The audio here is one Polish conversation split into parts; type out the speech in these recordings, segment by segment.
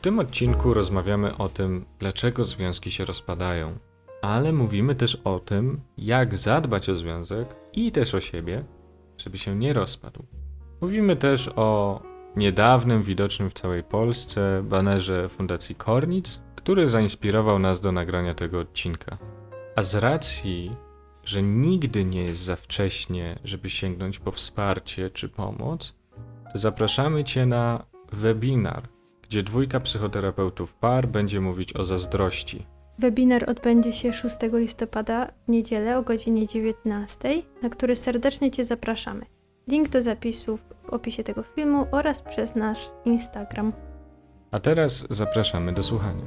W tym odcinku rozmawiamy o tym, dlaczego związki się rozpadają, ale mówimy też o tym, jak zadbać o związek i też o siebie, żeby się nie rozpadł. Mówimy też o niedawnym, widocznym w całej Polsce banerze Fundacji Kornic, który zainspirował nas do nagrania tego odcinka. A z racji, że nigdy nie jest za wcześnie, żeby sięgnąć po wsparcie czy pomoc, to zapraszamy Cię na webinar, gdzie dwójka psychoterapeutów par będzie mówić o zazdrości. Webinar odbędzie się 6 listopada w niedzielę o godzinie 19, na który serdecznie Cię zapraszamy. Link do zapisów w opisie tego filmu oraz przez nasz Instagram. A teraz zapraszamy do słuchania.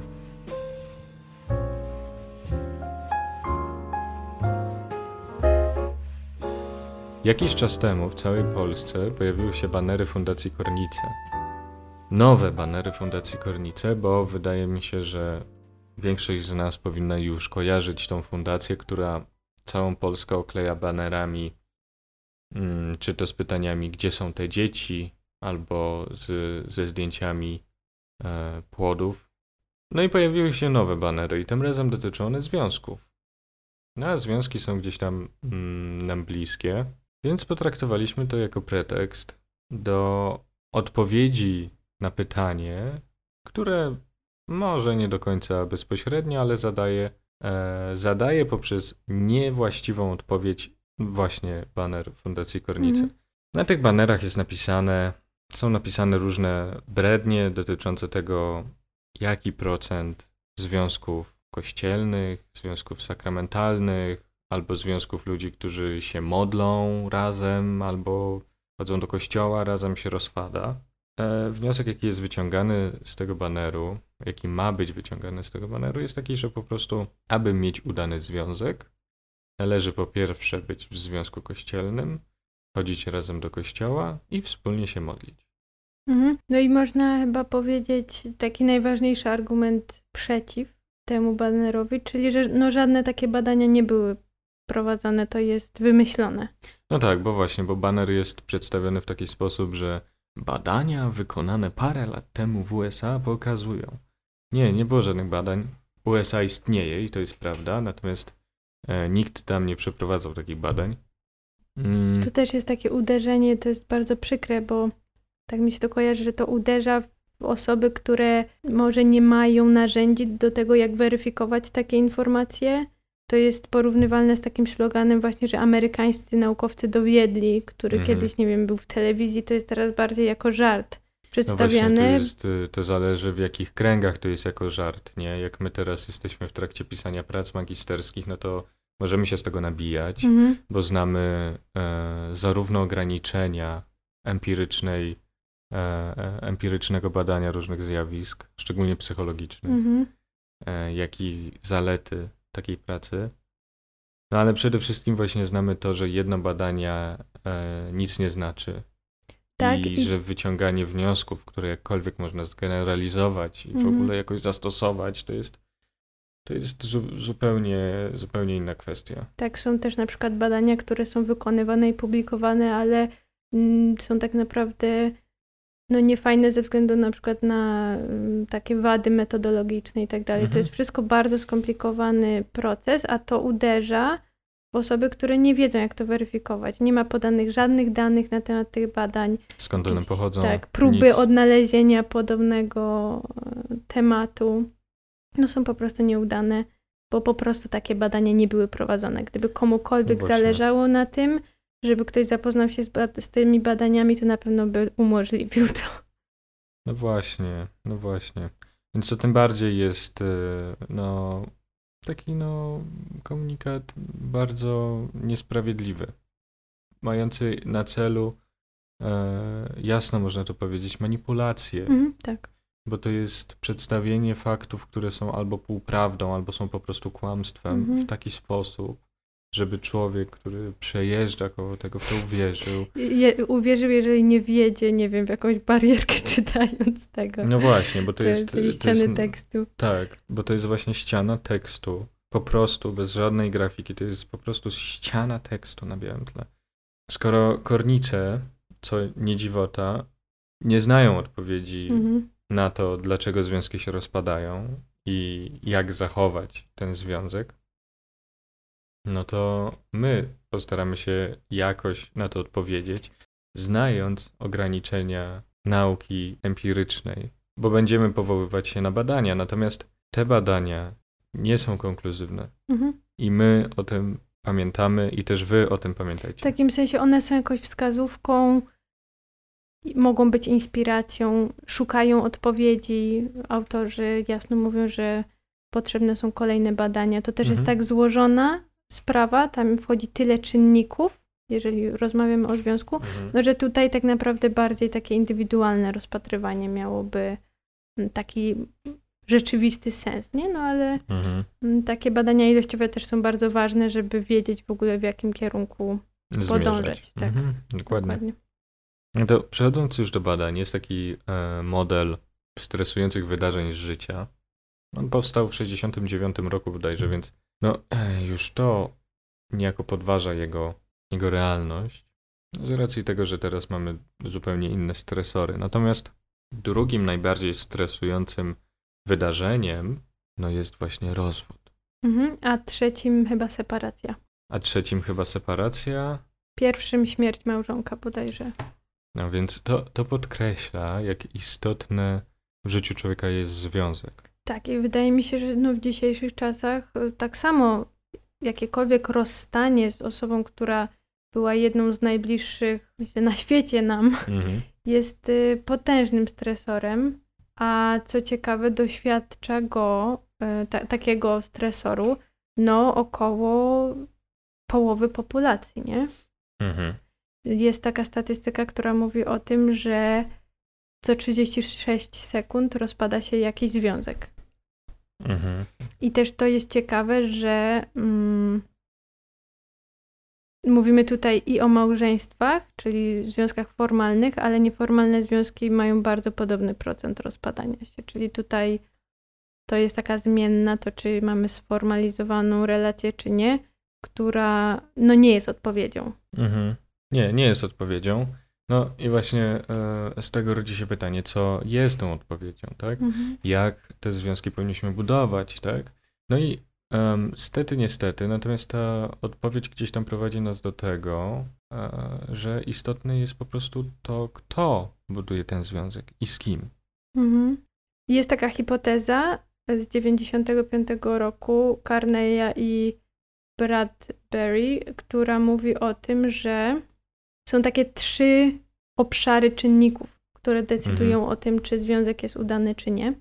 Jakiś czas temu w całej Polsce pojawiły się banery Fundacji Kornice. Nowe banery Fundacji Kornice, bo wydaje mi się, że większość z nas powinna już kojarzyć tą fundację, która całą Polskę okleja banerami, mm, czy to z pytaniami, gdzie są te dzieci, albo z, ze zdjęciami e, płodów. No i pojawiły się nowe banery, i tym razem dotyczą one związków. No, a związki są gdzieś tam mm, nam bliskie, więc potraktowaliśmy to jako pretekst do odpowiedzi na pytanie, które może nie do końca bezpośrednio, ale zadaje, e, zadaje poprzez niewłaściwą odpowiedź właśnie baner Fundacji Kornicy. Mhm. Na tych banerach jest napisane, są napisane różne brednie dotyczące tego, jaki procent związków kościelnych, związków sakramentalnych, albo związków ludzi, którzy się modlą razem, albo chodzą do kościoła razem się rozpada. E, wniosek, jaki jest wyciągany z tego baneru, jaki ma być wyciągany z tego baneru, jest taki, że po prostu, aby mieć udany związek, należy po pierwsze być w związku kościelnym, chodzić razem do kościoła i wspólnie się modlić. Mhm. No i można chyba powiedzieć taki najważniejszy argument przeciw temu banerowi, czyli że no żadne takie badania nie były prowadzone, to jest wymyślone. No tak, bo właśnie, bo baner jest przedstawiony w taki sposób, że badania wykonane parę lat temu w USA pokazują. Nie, nie było żadnych badań. USA istnieje i to jest prawda, natomiast e, nikt tam nie przeprowadzał takich badań. Mm, To też jest takie uderzenie, to jest bardzo przykre, bo tak mi się to kojarzy, że to uderza w osoby, które może nie mają narzędzi do tego, jak weryfikować takie informacje. To jest porównywalne z takim sloganem właśnie, że amerykańscy naukowcy dowiedli, który Mhm. kiedyś, nie wiem, był w telewizji, to jest teraz bardziej jako żart No właśnie, to, przedstawiany. jest, y, to zależy w jakich kręgach to jest jako żart, nie? Jak my teraz jesteśmy w trakcie pisania prac magisterskich, no to możemy się z tego nabijać, Mhm. bo znamy e, zarówno ograniczenia empirycznej, e, e, empirycznego badania różnych zjawisk, szczególnie psychologicznych, Mhm. e, jak i zalety takiej pracy. No ale przede wszystkim właśnie znamy to, że jedno badanie e, nic nie znaczy. Tak, I, i- że wyciąganie wniosków, które jakkolwiek można zgeneralizować i w Mhm. ogóle jakoś zastosować, to jest, to jest zu, zupełnie, zupełnie inna kwestia. Tak, są też na przykład badania, które są wykonywane i publikowane, ale mm, są tak naprawdę no, niefajne ze względu na przykład na mm, takie wady metodologiczne i tak dalej. To Mhm. jest wszystko bardzo skomplikowany proces, a to uderza w osoby, które nie wiedzą, jak to weryfikować. Nie ma podanych żadnych danych na temat tych badań. Skąd one pochodzą? Tak, próby Nic. odnalezienia podobnego e, tematu no, są po prostu nieudane, bo po prostu takie badania nie były prowadzone. Gdyby komukolwiek No właśnie. zależało na tym, żeby ktoś zapoznał się z, z tymi badaniami, to na pewno by umożliwił to. No właśnie, no właśnie. Więc to tym bardziej jest e, no, taki no, komunikat bardzo niesprawiedliwy, mający na celu, e, jasno można to powiedzieć, manipulację. Mhm, tak. Bo to jest przedstawienie faktów, które są albo półprawdą, albo są po prostu kłamstwem Mhm. w taki sposób, żeby człowiek, który przejeżdża koło tego, w to uwierzył. Je, uwierzył, jeżeli nie wiedzie, nie wiem, w jakąś barierkę czytając tego. No właśnie, bo to te- jest... tej to ściany jest tekstu. tak, bo to jest właśnie ściana tekstu. Po prostu, bez żadnej grafiki. To jest po prostu ściana tekstu na białym tle. Skoro kornice, co nie dziwota, nie znają odpowiedzi Mhm. na to, dlaczego związki się rozpadają i jak zachować ten związek, no to my postaramy się jakoś na to odpowiedzieć, znając ograniczenia nauki empirycznej, bo będziemy powoływać się na badania, natomiast te badania nie są konkluzywne Mhm. i my o tym pamiętamy i też wy o tym pamiętajcie. W takim sensie one są jakąś wskazówką, mogą być inspiracją, szukają odpowiedzi. Autorzy jasno mówią, że potrzebne są kolejne badania. To też jest Mhm. tak złożona sprawa, tam wchodzi tyle czynników, jeżeli rozmawiamy o związku, Mhm. no że tutaj tak naprawdę bardziej takie indywidualne rozpatrywanie miałoby mm, taki rzeczywisty sens, nie? No ale Mhm. mm, takie badania ilościowe też są bardzo ważne, żeby wiedzieć w ogóle w jakim kierunku podążać, Zmierzać. tak. Mhm. Dokładnie. dokładnie. No to przechodząc już do badań, jest taki e, model stresujących wydarzeń z życia. On powstał w 69 roku bodajże, więc no już to niejako podważa jego, jego realność z racji tego, że teraz mamy zupełnie inne stresory. Natomiast drugim najbardziej stresującym wydarzeniem no jest właśnie rozwód. Mhm. A trzecim chyba separacja. A trzecim chyba separacja. Pierwszym śmierć małżonka bodajże. No więc to, to podkreśla, jak istotny w życiu człowieka jest związek. Tak, i wydaje mi się, że no w dzisiejszych czasach y, tak samo jakiekolwiek rozstanie z osobą, która była jedną z najbliższych myślę, na świecie nam, Mhm. jest y, potężnym stresorem, a co ciekawe, doświadcza go y, ta, takiego stresoru no około połowy populacji, nie? Mhm. Jest taka statystyka, która mówi o tym, że co 36 sekund rozpada się jakiś związek. Mhm. I też to jest ciekawe, że mm, mówimy tutaj i o małżeństwach, czyli związkach formalnych, ale nieformalne związki mają bardzo podobny procent rozpadania się. Czyli tutaj to jest taka zmienna, to czy mamy sformalizowaną relację, czy nie, która no nie jest odpowiedzią. Mhm. Nie, nie jest odpowiedzią. No i właśnie e, z tego rodzi się pytanie, co jest tą odpowiedzią, tak? Jak te związki powinniśmy budować, tak? No i em, stety, niestety, natomiast ta odpowiedź gdzieś tam prowadzi nas do tego, e, że istotne jest po prostu to, kto buduje ten związek i z kim. Mhm. Jest taka hipoteza z 95 roku Carneya i Bradbury, która mówi o tym, że są takie trzy obszary czynników, które decydują o tym, czy związek jest udany, czy nie.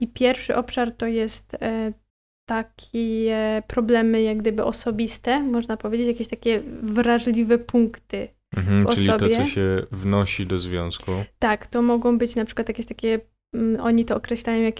I pierwszy obszar to jest e, takie problemy, jak gdyby osobiste, można powiedzieć, jakieś takie wrażliwe punkty Mhm, czyli to, osobie. co się wnosi do związku. Tak, to mogą być na przykład jakieś takie, mm, oni to określają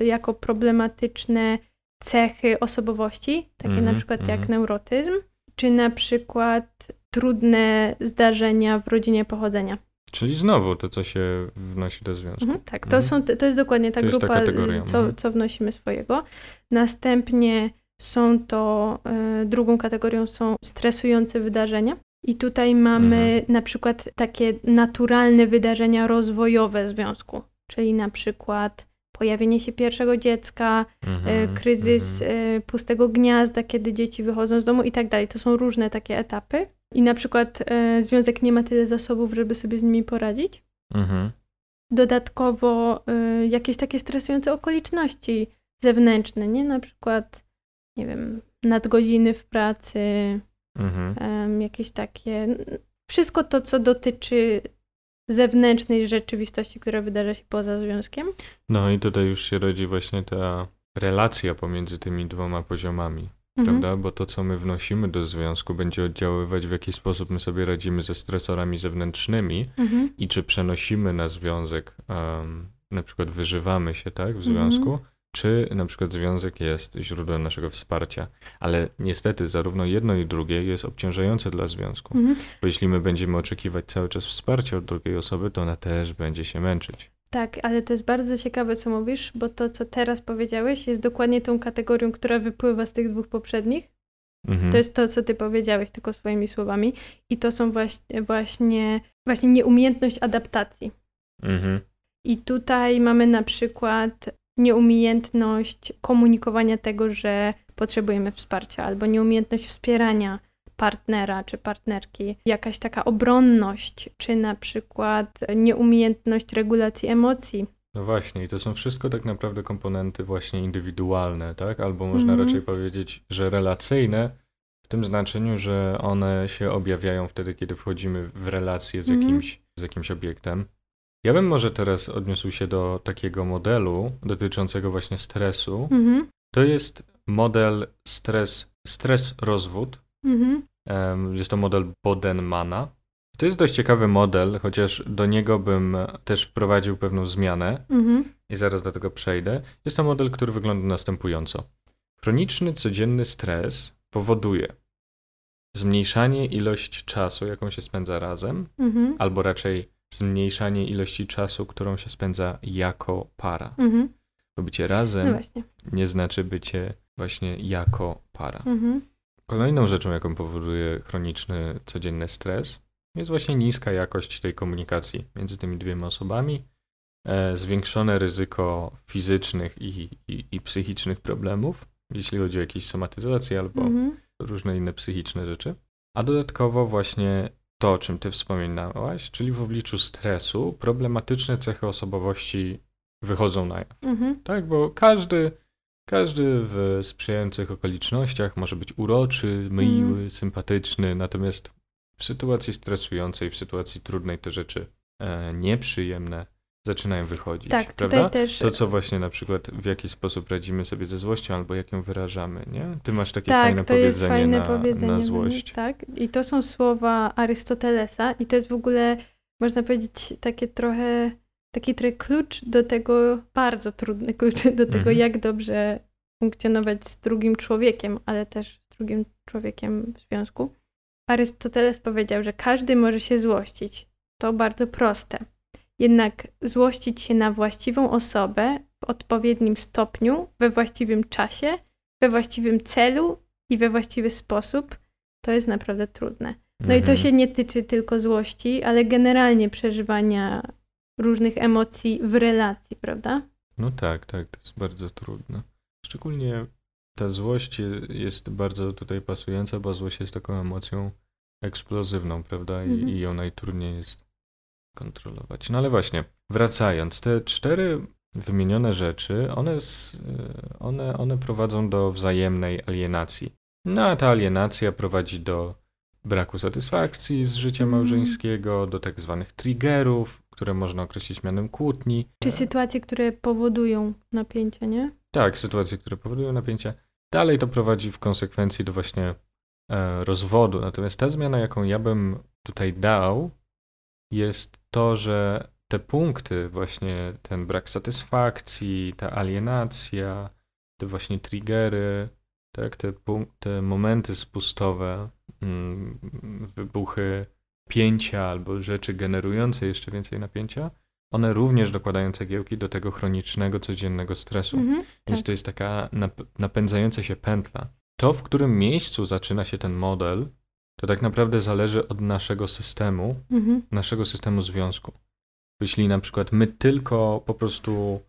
jako problematyczne cechy osobowości, takie Mhm, na przykład jak mhm. neurotyzm, czy na przykład trudne zdarzenia w rodzinie pochodzenia. Czyli znowu to, co się wnosi do związku. Mhm, tak, to, Mhm. są, to jest dokładnie ta To ta grupa, y, co, mhm. co wnosimy swojego. Następnie są to, y, drugą kategorią są stresujące wydarzenia. I tutaj mamy Mhm. na przykład takie naturalne wydarzenia rozwojowe związku, czyli na przykład pojawienie się pierwszego dziecka, y, Mhm, kryzys mhm. y, pustego gniazda, kiedy dzieci wychodzą z domu i tak dalej. To są różne takie etapy. I na przykład y, związek nie ma tyle zasobów, żeby sobie z nimi poradzić. Mhm. Dodatkowo y, jakieś takie stresujące okoliczności zewnętrzne, nie? Na przykład, nie wiem, nadgodziny w pracy, Mhm. jakieś takie. Wszystko to, co dotyczy zewnętrznej rzeczywistości, która wydarza się poza związkiem. No i tutaj już się rodzi właśnie ta relacja pomiędzy tymi dwoma poziomami, Mhm. prawda? Bo to, co my wnosimy do związku, będzie oddziaływać, w jaki sposób my sobie radzimy ze stresorami zewnętrznymi Mhm. i czy przenosimy na związek, em, na przykład wyżywamy się, tak, w Mhm. związku, czy na przykład związek jest źródłem naszego wsparcia. Ale niestety zarówno jedno i drugie jest obciążające dla związku. Mhm. Bo jeśli my będziemy oczekiwać cały czas wsparcia od drugiej osoby, to ona też będzie się męczyć. Tak, ale to jest bardzo ciekawe, co mówisz, bo to, co teraz powiedziałeś, jest dokładnie tą kategorią, która wypływa z tych dwóch poprzednich. Mhm. To jest to, co ty powiedziałeś, tylko swoimi słowami. I to są właśnie, właśnie, właśnie nieumiejętność adaptacji. Mhm. I tutaj mamy na przykład nieumiejętność komunikowania tego, że potrzebujemy wsparcia, albo nieumiejętność wspierania partnera czy partnerki, jakaś taka obronność, czy na przykład nieumiejętność regulacji emocji. No właśnie, i to są wszystko tak naprawdę komponenty właśnie indywidualne, tak? Albo można Mhm. raczej powiedzieć, że relacyjne, w tym znaczeniu, że one się objawiają wtedy, kiedy wchodzimy w relację z Mhm. jakimś, z jakimś obiektem. Ja bym może teraz odniósł się do takiego modelu dotyczącego właśnie stresu. Mhm. To jest model stres, stres-rozwód. Mhm. Jest to model Bodenmana. To jest dość ciekawy model, chociaż do niego bym też wprowadził pewną zmianę Mhm. i zaraz do tego przejdę. Jest to model, który wygląda następująco. Chroniczny, codzienny stres powoduje zmniejszanie ilości czasu, jaką się spędza razem, Mhm. albo raczej zmniejszanie ilości czasu, którą się spędza jako para. Mhm. Bo bycie No razem właśnie. nie znaczy bycie właśnie jako para. Mhm. Kolejną rzeczą, jaką powoduje chroniczny, codzienny stres, jest właśnie niska jakość tej komunikacji między tymi dwiema osobami, e, zwiększone ryzyko fizycznych i, i, i psychicznych problemów, jeśli chodzi o jakieś somatyzacje albo Mhm. różne inne psychiczne rzeczy. A dodatkowo właśnie to, o czym ty wspominałaś, czyli w obliczu stresu problematyczne cechy osobowości wychodzą na jaw. Mhm. Tak, bo każdy, każdy w sprzyjających okolicznościach może być uroczy, miły, Mm. sympatyczny, natomiast w sytuacji stresującej, w sytuacji trudnej te rzeczy e, nieprzyjemne zaczynają wychodzić, Tak, prawda? tutaj też. To, co właśnie na przykład, w jaki sposób radzimy sobie ze złością, albo jak ją wyrażamy, nie? Ty masz takie tak, fajne to jest powiedzenie, fajne na, powiedzenie. na złość. Tak, i to są słowa Arystotelesa i to jest w ogóle, można powiedzieć, takie trochę, taki trochę klucz do tego, bardzo trudny klucz do tego, Mhm. jak dobrze funkcjonować z drugim człowiekiem, ale też z drugim człowiekiem w związku. Arystoteles powiedział, że każdy może się złościć. To bardzo proste. Jednak złościć się na właściwą osobę w odpowiednim stopniu, we właściwym czasie, we właściwym celu i we właściwy sposób, to jest naprawdę trudne. No i to Mhm. się nie tyczy tylko złości, ale generalnie przeżywania różnych emocji w relacji, prawda? No tak, tak, to jest bardzo trudne. Szczególnie ta złość je- jest bardzo tutaj pasująca, bo złość jest taką emocją eksplozywną, prawda? I, Mhm. i ją najtrudniej jest kontrolować. No ale właśnie, wracając, te cztery wymienione rzeczy, one, s- y, one, one prowadzą do wzajemnej alienacji. No a ta alienacja prowadzi do braku satysfakcji z życia Mhm. małżeńskiego, do tak zwanych triggerów, które można określić mianem kłótni. Czy sytuacje, które powodują napięcie, nie? Tak, sytuacje, które powodują napięcia. Dalej to prowadzi w konsekwencji do właśnie e, rozwodu. Natomiast ta zmiana, jaką ja bym tutaj dał, jest to, że te punkty, właśnie ten brak satysfakcji, ta alienacja, te właśnie triggery, tak, te, te momenty spustowe, mm, wybuchy pięcia albo rzeczy generujące jeszcze więcej napięcia, one również dokładają cegiełki do tego chronicznego, codziennego stresu. Mhm. Więc Tak. to jest taka nap- napędzająca się pętla. To, w którym miejscu zaczyna się ten model, to tak naprawdę zależy od naszego systemu, Mhm. naszego systemu związku. Jeśli na przykład my tylko po prostu,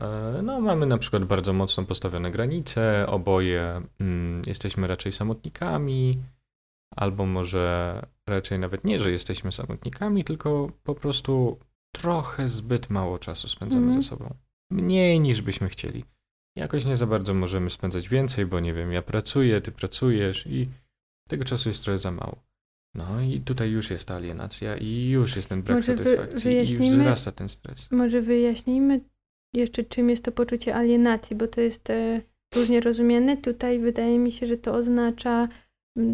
e, no mamy na przykład bardzo mocno postawione granice, oboje mm, jesteśmy raczej samotnikami, albo może raczej nawet nie, że jesteśmy samotnikami, tylko po prostu trochę zbyt mało czasu spędzamy Mhm. ze sobą. Mniej niż byśmy chcieli. Jakoś nie za bardzo możemy spędzać więcej, bo nie wiem, ja pracuję, ty pracujesz i tego czasu jest trochę za mało. No i tutaj już jest ta alienacja i już jest ten brak Może wy- satysfakcji i wzrasta ten stres. Może wyjaśnijmy jeszcze, czym jest to poczucie alienacji, bo to jest e, różnie rozumiane. Tutaj wydaje mi się, że to oznacza mm,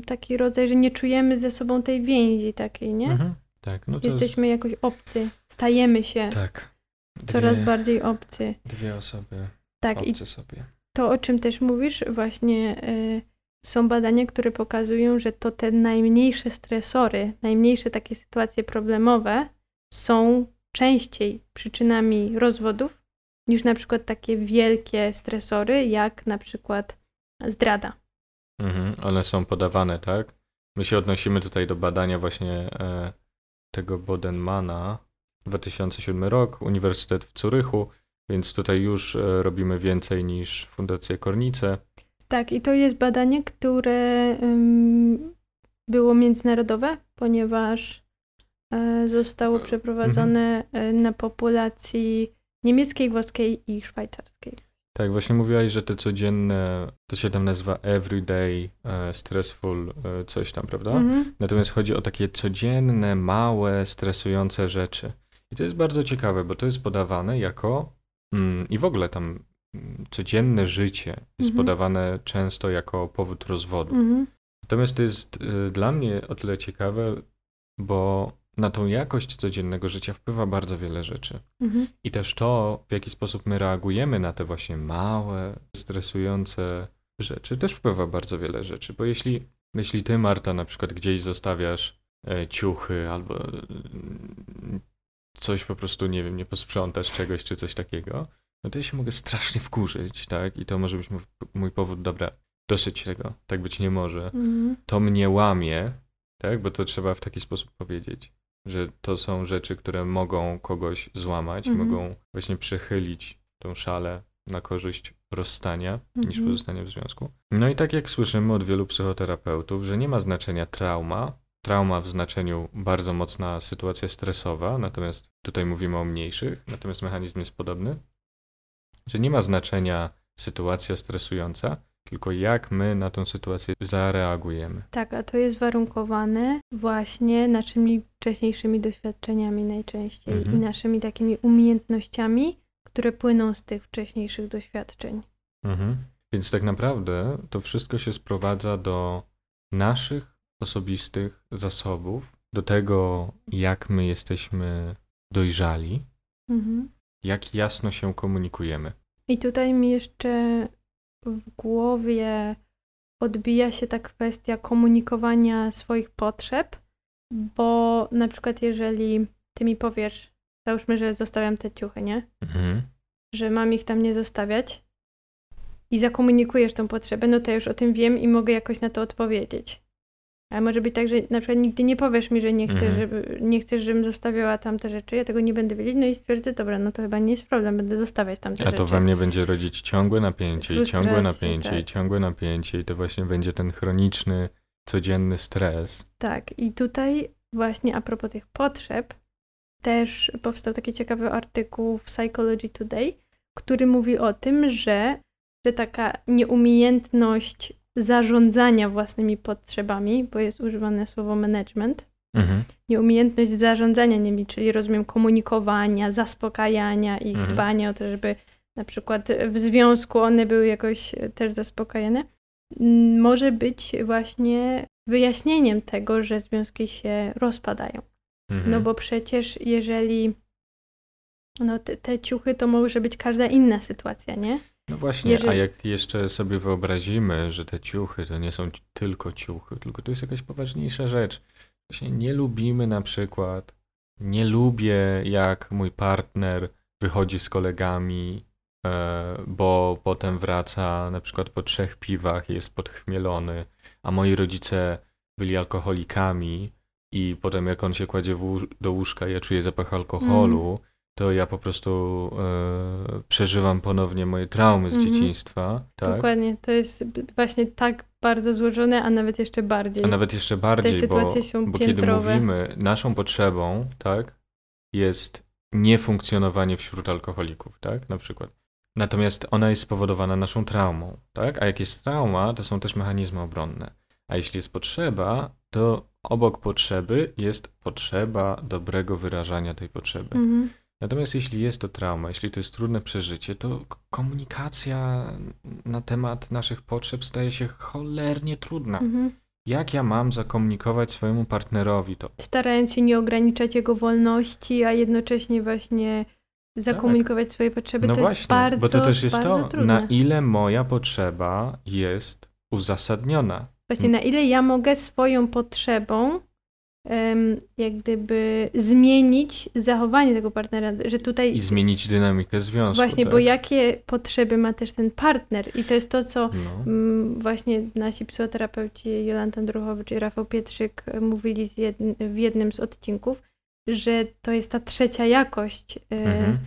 taki rodzaj, że nie czujemy ze sobą tej więzi takiej, nie? Mhm. Tak, no Jesteśmy jakoś obcy, stajemy się jest, tak. coraz Dwie, bardziej obcy. dwie osoby Tak, i obce sobie. to, o czym też mówisz, właśnie y, są badania, które pokazują, że to te najmniejsze stresory, najmniejsze takie sytuacje problemowe są częściej przyczynami rozwodów niż na przykład takie wielkie stresory, jak na przykład zdrada. Mhm, one są podawane, tak? My się odnosimy tutaj do badania właśnie e, tego Bodenmana 2007 rok, Uniwersytet w Zurychu, więc tutaj już e, robimy więcej niż Fundacja Kornice. Tak, i to jest badanie, które ym, było międzynarodowe, ponieważ e, zostało przeprowadzone e, na populacji niemieckiej, włoskiej i szwajcarskiej. Tak, właśnie mówiłaś, że te codzienne, to się tam nazywa everyday e, stressful e, coś tam, prawda? Mhm. Natomiast chodzi o takie codzienne, małe, stresujące rzeczy. I to jest bardzo ciekawe, bo to jest podawane jako mm, i w ogóle tam mm, codzienne życie jest Mhm. podawane często jako powód rozwodu. Mhm. Natomiast to jest y, dla mnie o tyle ciekawe, bo na tą jakość codziennego życia wpływa bardzo wiele rzeczy. Mhm. I też to, w jaki sposób my reagujemy na te właśnie małe, stresujące rzeczy, też wpływa bardzo wiele rzeczy. Bo jeśli, jeśli ty, Marta, na przykład gdzieś zostawiasz e, ciuchy albo e, coś po prostu, nie wiem, nie posprzątasz czegoś czy coś takiego, no to ja się mogę strasznie wkurzyć, tak? I to może być mój, mój powód, dobra, dosyć tego, tak być nie może Mhm. to mnie łamie, tak? Bo to trzeba w taki sposób powiedzieć, że to są rzeczy, które mogą kogoś złamać, Mhm. mogą właśnie przechylić tą szalę na korzyść rozstania niż Mhm. pozostania w związku. No i tak jak słyszymy od wielu psychoterapeutów, że nie ma znaczenia trauma, trauma w znaczeniu bardzo mocna sytuacja stresowa, natomiast tutaj mówimy o mniejszych, natomiast mechanizm jest podobny, że nie ma znaczenia sytuacja stresująca, tylko jak my na tą sytuację zareagujemy. Tak, a to jest warunkowane właśnie naszymi wcześniejszymi doświadczeniami najczęściej Mhm. i naszymi takimi umiejętnościami, które płyną z tych wcześniejszych doświadczeń. Mhm. Więc tak naprawdę to wszystko się sprowadza do naszych osobistych zasobów, do tego, jak my jesteśmy dojrzali, Mhm. jak jasno się komunikujemy. I tutaj mi jeszcze w głowie odbija się ta kwestia komunikowania swoich potrzeb, bo na przykład jeżeli ty mi powiesz, załóżmy, że zostawiam te ciuchy, nie? Mhm. Że mam ich tam nie zostawiać i zakomunikujesz tą potrzebę, no to ja już o tym wiem i mogę jakoś na to odpowiedzieć. Ale może być tak, że na przykład nigdy nie powiesz mi, że nie chcesz, Mhm. żeby, nie chcesz, żebym zostawiała tam te rzeczy, ja tego nie będę wiedzieć, no i stwierdzę, dobra, no to chyba nie jest problem, będę zostawiać tam te A rzeczy. to we mnie będzie rodzić ciągłe napięcie i ciągłe napięcie i tak. ciągłe napięcie i to właśnie będzie ten chroniczny, codzienny stres. Tak, i tutaj właśnie a propos tych potrzeb, też powstał taki ciekawy artykuł w Psychology Today, który mówi o tym, że, że taka nieumiejętność zarządzania własnymi potrzebami, bo jest używane słowo management, Mhm. nieumiejętność zarządzania nimi, czyli rozumiem komunikowania, zaspokajania ich, Mhm. dbania o to, żeby na przykład w związku one były jakoś też zaspokajane, m, może być właśnie wyjaśnieniem tego, że związki się rozpadają. Mhm. No bo przecież jeżeli no te, te ciuchy to może być każda inna sytuacja, nie? No właśnie, a Jeżeli- jak jeszcze sobie wyobrazimy, że te ciuchy to nie są tylko ciuchy, tylko to jest jakaś poważniejsza rzecz. Właśnie nie lubimy na przykład, nie lubię jak mój partner wychodzi z kolegami, e, bo potem wraca na przykład po trzech piwach i jest podchmielony, a moi rodzice byli alkoholikami i potem jak on się kładzie do łóżka, ja czuję zapach alkoholu, to ja po prostu e, przeżywam ponownie moje traumy z Mhm. dzieciństwa, tak? Dokładnie. To jest właśnie tak bardzo złożone, a nawet jeszcze bardziej. A nawet jeszcze bardziej, bo, sytuacje są bo kiedy mówimy, naszą potrzebą, tak, jest niefunkcjonowanie wśród alkoholików, tak, na przykład. Natomiast ona jest spowodowana naszą traumą, tak? A jak jest trauma, to są też mechanizmy obronne. A jeśli jest potrzeba, to obok potrzeby jest potrzeba dobrego wyrażania tej potrzeby. Mhm. Natomiast jeśli jest to trauma, jeśli to jest trudne przeżycie, to komunikacja na temat naszych potrzeb staje się cholernie trudna. Mhm. Jak ja mam zakomunikować swojemu partnerowi to? Starając się nie ograniczać jego wolności, a jednocześnie właśnie zakomunikować swoje potrzeby, no to właśnie, jest bardzo, bo to też jest to, trudne. na ile moja potrzeba jest uzasadniona. Właśnie na ile ja mogę swoją potrzebą jak gdyby zmienić zachowanie tego partnera, że tutaj I zmienić dynamikę związku. właśnie, tak? bo jakie potrzeby ma też ten partner i to jest to, co No. właśnie nasi psychoterapeuci Jolanta Druchowicz i Rafał Pietrzyk mówili w jednym z odcinków, że to jest ta trzecia jakość, e, Mhm.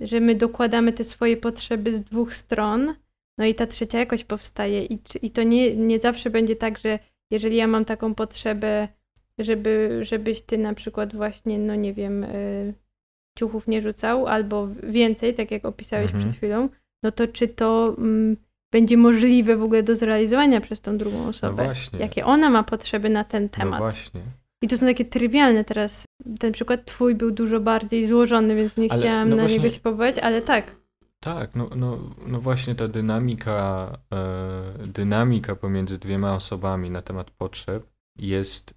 że my dokładamy te swoje potrzeby z dwóch stron, no i ta trzecia jakość powstaje. I, i to nie, nie zawsze będzie tak, że jeżeli ja mam taką potrzebę, żeby, żebyś ty na przykład właśnie, no nie wiem, y, ciuchów nie rzucał, albo więcej, tak jak opisałeś Mhm. przed chwilą, no to czy to mm, będzie możliwe w ogóle do zrealizowania przez tą drugą No osobę? właśnie. Jakie ona ma potrzeby na ten No temat? właśnie. I to są takie trywialne teraz. Ten przykład twój był dużo bardziej złożony, więc nie Ale chciałam no na właśnie- niego się powołać, ale tak. Tak, no, no, no właśnie ta dynamika, e, dynamika pomiędzy dwiema osobami na temat potrzeb jest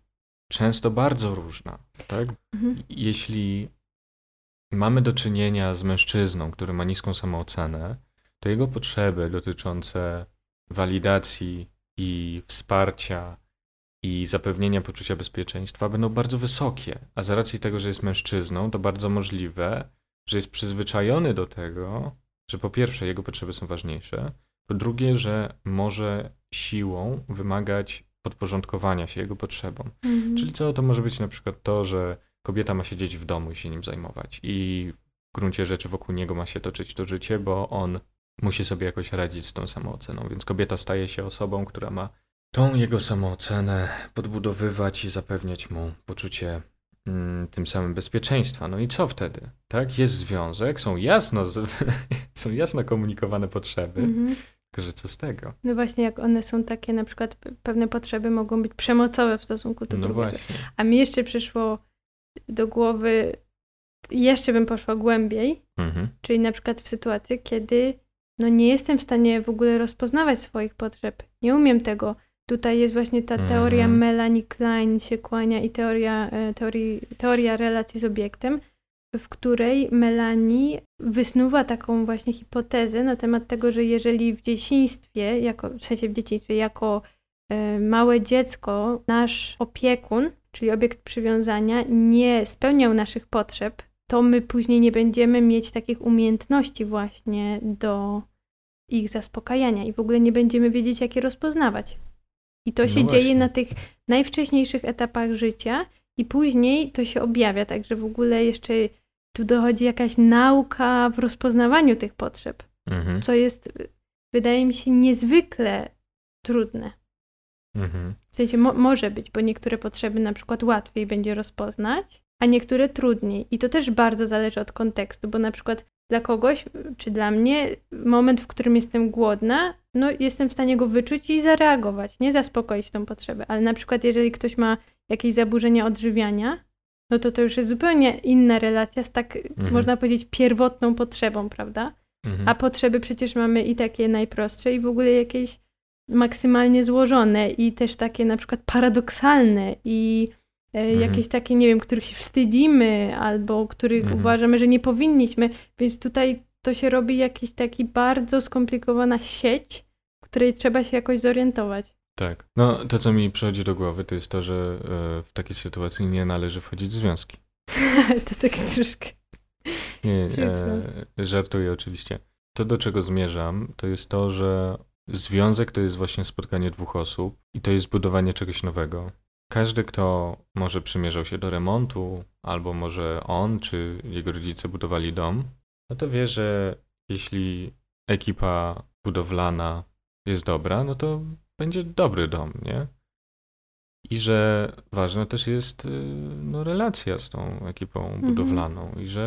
często bardzo różna, tak? Mhm. Jeśli mamy do czynienia z mężczyzną, który ma niską samoocenę, to jego potrzeby dotyczące walidacji i wsparcia i zapewnienia poczucia bezpieczeństwa będą bardzo wysokie. A z racji tego, że jest mężczyzną, to bardzo możliwe, że jest przyzwyczajony do tego, że po pierwsze jego potrzeby są ważniejsze, po drugie, że może siłą wymagać podporządkowania się jego potrzebom. Mhm. Czyli co, to może być na przykład to, że kobieta ma siedzieć w domu i się nim zajmować i w gruncie rzeczy wokół niego ma się toczyć to życie, bo on musi sobie jakoś radzić z tą samooceną, więc kobieta staje się osobą, która ma tą jego samoocenę podbudowywać i zapewniać mu poczucie mm, tym samym bezpieczeństwa. No i co wtedy? Tak, jest związek, są jasno, z- są jasno komunikowane potrzeby, Mhm. Tylko co z tego? No właśnie, jak one są takie, na przykład pe- pewne potrzeby mogą być przemocowe w stosunku do No drugiej właśnie. A mi jeszcze przyszło do głowy, jeszcze bym poszła głębiej, Mhm. czyli na przykład w sytuacji, kiedy no nie jestem w stanie w ogóle rozpoznawać swoich potrzeb. Nie umiem tego. Tutaj jest właśnie ta teoria Mhm. Melanie Klein się kłania i teoria, e, teorii, teoria relacji z obiektem, w której Melanie wysnuwa taką właśnie hipotezę na temat tego, że jeżeli w dzieciństwie, jako, w sensie w dzieciństwie, jako e, małe dziecko, nasz opiekun, czyli obiekt przywiązania, nie spełniał naszych potrzeb, to my później nie będziemy mieć takich umiejętności właśnie do ich zaspokajania i w ogóle nie będziemy wiedzieć, jak je rozpoznawać. I to No się właśnie. dzieje na tych najwcześniejszych etapach życia i później to się objawia, także w ogóle jeszcze tu dochodzi jakaś nauka w rozpoznawaniu tych potrzeb, Mhm. co jest, wydaje mi się, niezwykle trudne. Mhm. W sensie mo- może być, bo niektóre potrzeby na przykład łatwiej będzie rozpoznać, a niektóre trudniej. I to też bardzo zależy od kontekstu, bo na przykład dla kogoś, czy dla mnie, moment, w którym jestem głodna, no jestem w stanie go wyczuć i zareagować, nie zaspokoić tą potrzebę. Ale na przykład jeżeli ktoś ma jakieś zaburzenia odżywiania, no to to już jest zupełnie inna relacja z tak, Mhm. można powiedzieć, pierwotną potrzebą, prawda? Mhm. A potrzeby przecież mamy i takie najprostsze, i w ogóle jakieś maksymalnie złożone, i też takie na przykład paradoksalne, i e, Mhm. jakieś takie, nie wiem, których się wstydzimy, albo których Mhm. uważamy, że nie powinniśmy. Więc tutaj to się robi jakiś taki bardzo skomplikowana sieć, w której trzeba się jakoś zorientować. Tak. No, to co mi przychodzi do głowy, to jest to, że e, w takiej sytuacji nie należy wchodzić w związki. to tak troszkę. Nie, e, żartuję oczywiście. To, do czego zmierzam, to jest to, że związek to jest właśnie spotkanie dwóch osób i to jest budowanie czegoś nowego. Każdy, kto może przymierzał się do remontu, albo może on czy jego rodzice budowali dom, no to wie, że jeśli ekipa budowlana jest dobra, no to będzie dobry dom, nie? I że ważna też jest y, no, relacja z tą ekipą Mhm. budowlaną i że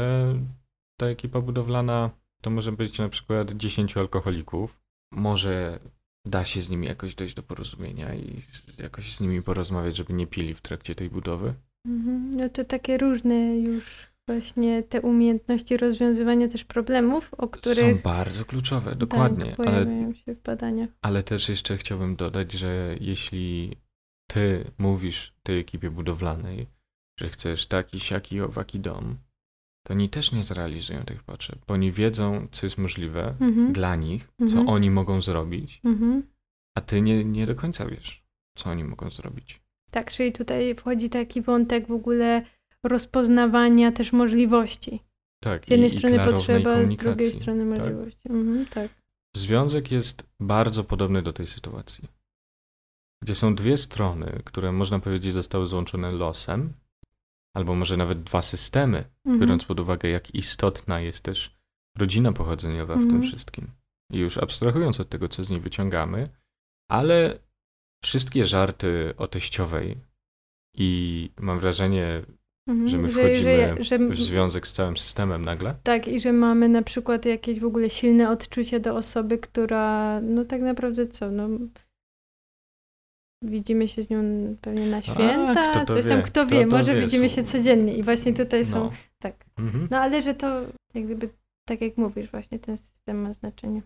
ta ekipa budowlana to może być na przykład 10 alkoholików. Może da się z nimi jakoś dojść do porozumienia i jakoś z nimi porozmawiać, żeby nie pili w trakcie tej budowy. Mhm. No to takie różne już właśnie te umiejętności rozwiązywania też problemów, o których Są bardzo kluczowe, dokładnie. tak, ale pojawiają się w badaniach. Ale też jeszcze chciałbym dodać, że jeśli ty mówisz tej ekipie budowlanej, że chcesz taki, siaki, owaki dom, to oni też nie zrealizują tych potrzeb, bo oni wiedzą, co jest możliwe Mhm. dla nich, co Mhm. oni mogą zrobić, Mhm. a ty nie, nie do końca wiesz, co oni mogą zrobić. Tak, czyli tutaj wchodzi taki wątek w ogóle rozpoznawania też możliwości. Tak, Z jednej i, i strony klarownej potrzeba, z drugiej strony możliwości. Mhm, tak. Związek jest bardzo podobny do tej sytuacji, gdzie są dwie strony, które można powiedzieć zostały złączone losem albo może nawet dwa systemy, Mhm. biorąc pod uwagę, jak istotna jest też rodzina pochodzeniowa w tym Mhm. wszystkim. I już abstrahując od tego, co z niej wyciągamy, ale wszystkie żarty o teściowej i mam wrażenie, Mhm. że my Że- wchodzimy że, że, w związek z całym systemem nagle. Tak, i że mamy na przykład jakieś w ogóle silne odczucie do osoby, która, no tak naprawdę co, no widzimy się z nią pewnie na święta, to coś tam, wie, kto kto wie, może wie, widzimy się codziennie i właśnie tutaj są, No. tak. Mhm. No ale że to jak gdyby, tak jak mówisz, właśnie ten system ma znaczenie.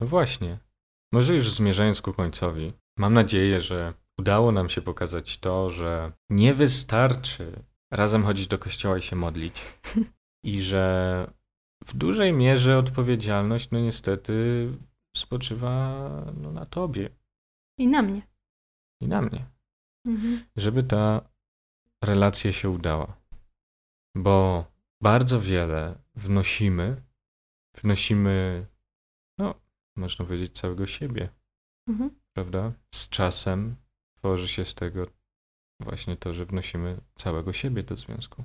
No właśnie. Może już zmierzając ku końcowi, mam nadzieję, że udało nam się pokazać to, że nie wystarczy razem chodzić do kościoła i się modlić. I że w dużej mierze odpowiedzialność, no niestety, spoczywa no, na tobie I na mnie. i na mnie, Mhm. żeby ta relacja się udała. Bo bardzo wiele wnosimy, wnosimy, no, można powiedzieć, całego siebie. Mhm. prawda? Z czasem tworzy się z tego właśnie to, że wnosimy całego siebie do związku.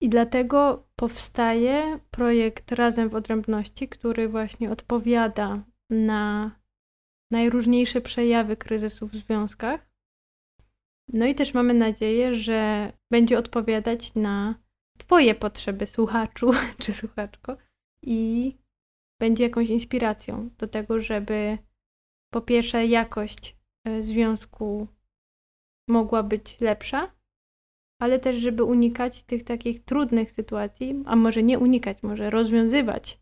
I dlatego powstaje projekt Razem w Odrębności, który właśnie odpowiada na najróżniejsze przejawy kryzysu w związkach. No i też mamy nadzieję, że będzie odpowiadać na Twoje potrzeby, słuchaczu czy słuchaczko, i będzie jakąś inspiracją do tego, żeby po pierwsze jakość e, związku mogła być lepsza, ale też, żeby unikać tych takich trudnych sytuacji, a może nie unikać, może rozwiązywać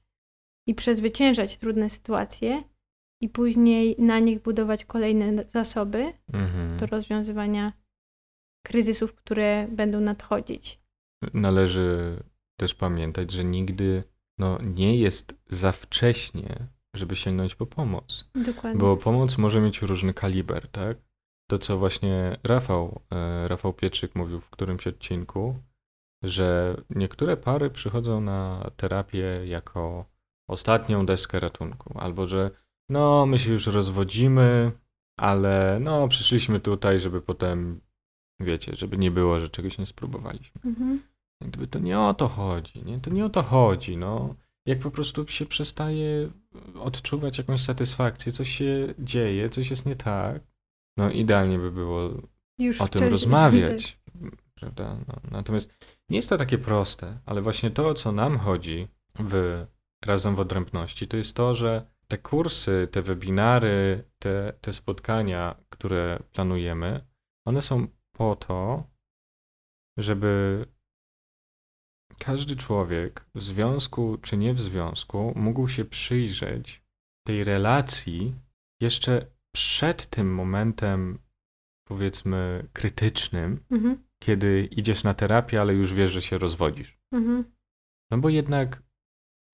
i przezwyciężać trudne sytuacje i później na nich budować kolejne zasoby Mhm. do rozwiązywania kryzysów, które będą nadchodzić. Należy też pamiętać, że nigdy no, nie jest za wcześnie, żeby sięgnąć po pomoc. Dokładnie. Bo pomoc może mieć różny kaliber, tak? To, co właśnie Rafał, e, Rafał Pietrzyk mówił w którymś odcinku, że niektóre pary przychodzą na terapię jako ostatnią deskę ratunku, albo że no, my się już rozwodzimy, ale no, przyszliśmy tutaj, żeby potem, wiecie, żeby nie było, że czegoś nie spróbowaliśmy. Mhm. Gdyby to nie o to chodzi, nie? To nie o to chodzi, no. Jak po prostu się przestaje odczuwać jakąś satysfakcję, coś się dzieje, coś jest nie tak, no idealnie by było Już o tym rozmawiać, prawda? No, natomiast nie jest to takie proste, ale właśnie to, o co nam chodzi w Razem w Odrębności, to jest to, że te kursy, te webinary, te, te spotkania, które planujemy, one są po to, żeby każdy człowiek w związku czy nie w związku mógł się przyjrzeć tej relacji jeszcze przed tym momentem, powiedzmy, krytycznym, Mhm. kiedy idziesz na terapię, ale już wiesz, że się rozwodzisz. Mhm. No bo jednak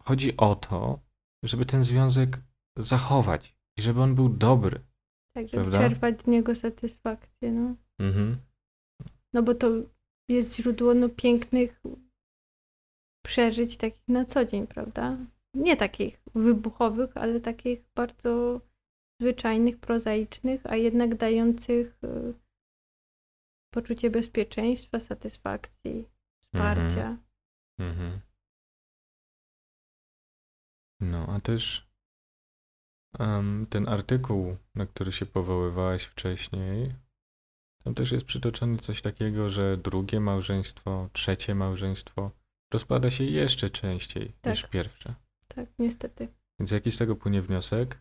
chodzi o to, żeby ten związek zachować i żeby on był dobry. Tak, żeby Prawda? czerpać z niego satysfakcję, no. Mhm. No bo to jest źródło no, pięknych przeżyć takich na co dzień, prawda? Nie takich wybuchowych, ale takich bardzo zwyczajnych, prozaicznych, a jednak dających y, poczucie bezpieczeństwa, satysfakcji, wsparcia. Mhm. No, a też em, ten artykuł, na który się powoływałaś wcześniej, tam też jest przytoczone coś takiego, że drugie małżeństwo, trzecie małżeństwo rozpada się jeszcze częściej Tak. niż pierwsze. Tak, niestety. Więc jaki z tego płynie wniosek?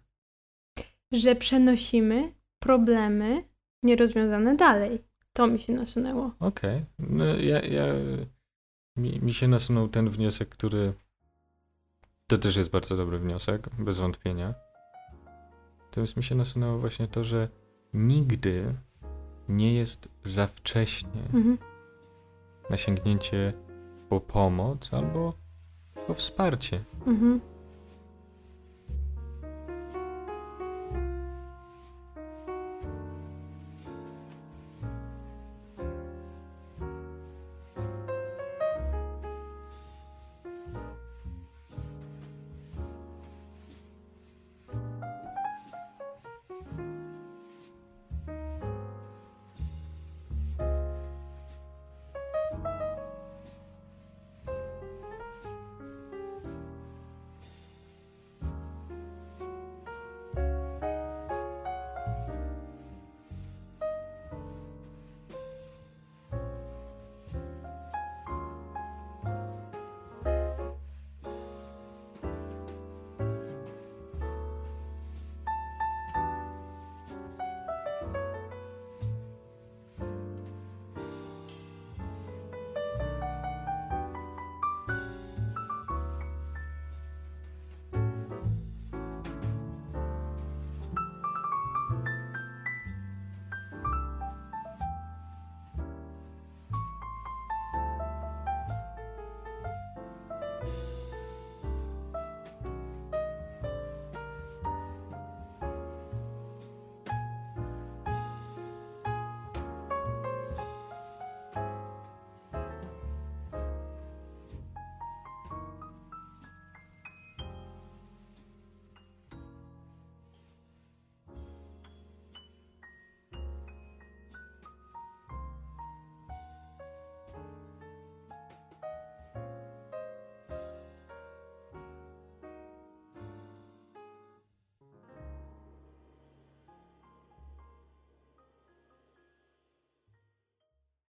Że przenosimy problemy nierozwiązane dalej. To mi się nasunęło. Okej. No, ja, ja, mi, mi się nasunął ten wniosek, który. To też jest bardzo dobry wniosek, bez wątpienia. Natomiast mi się nasunęło właśnie to, że nigdy nie jest za wcześnie Mhm. na sięgnięcie po pomoc albo po wsparcie. Mhm.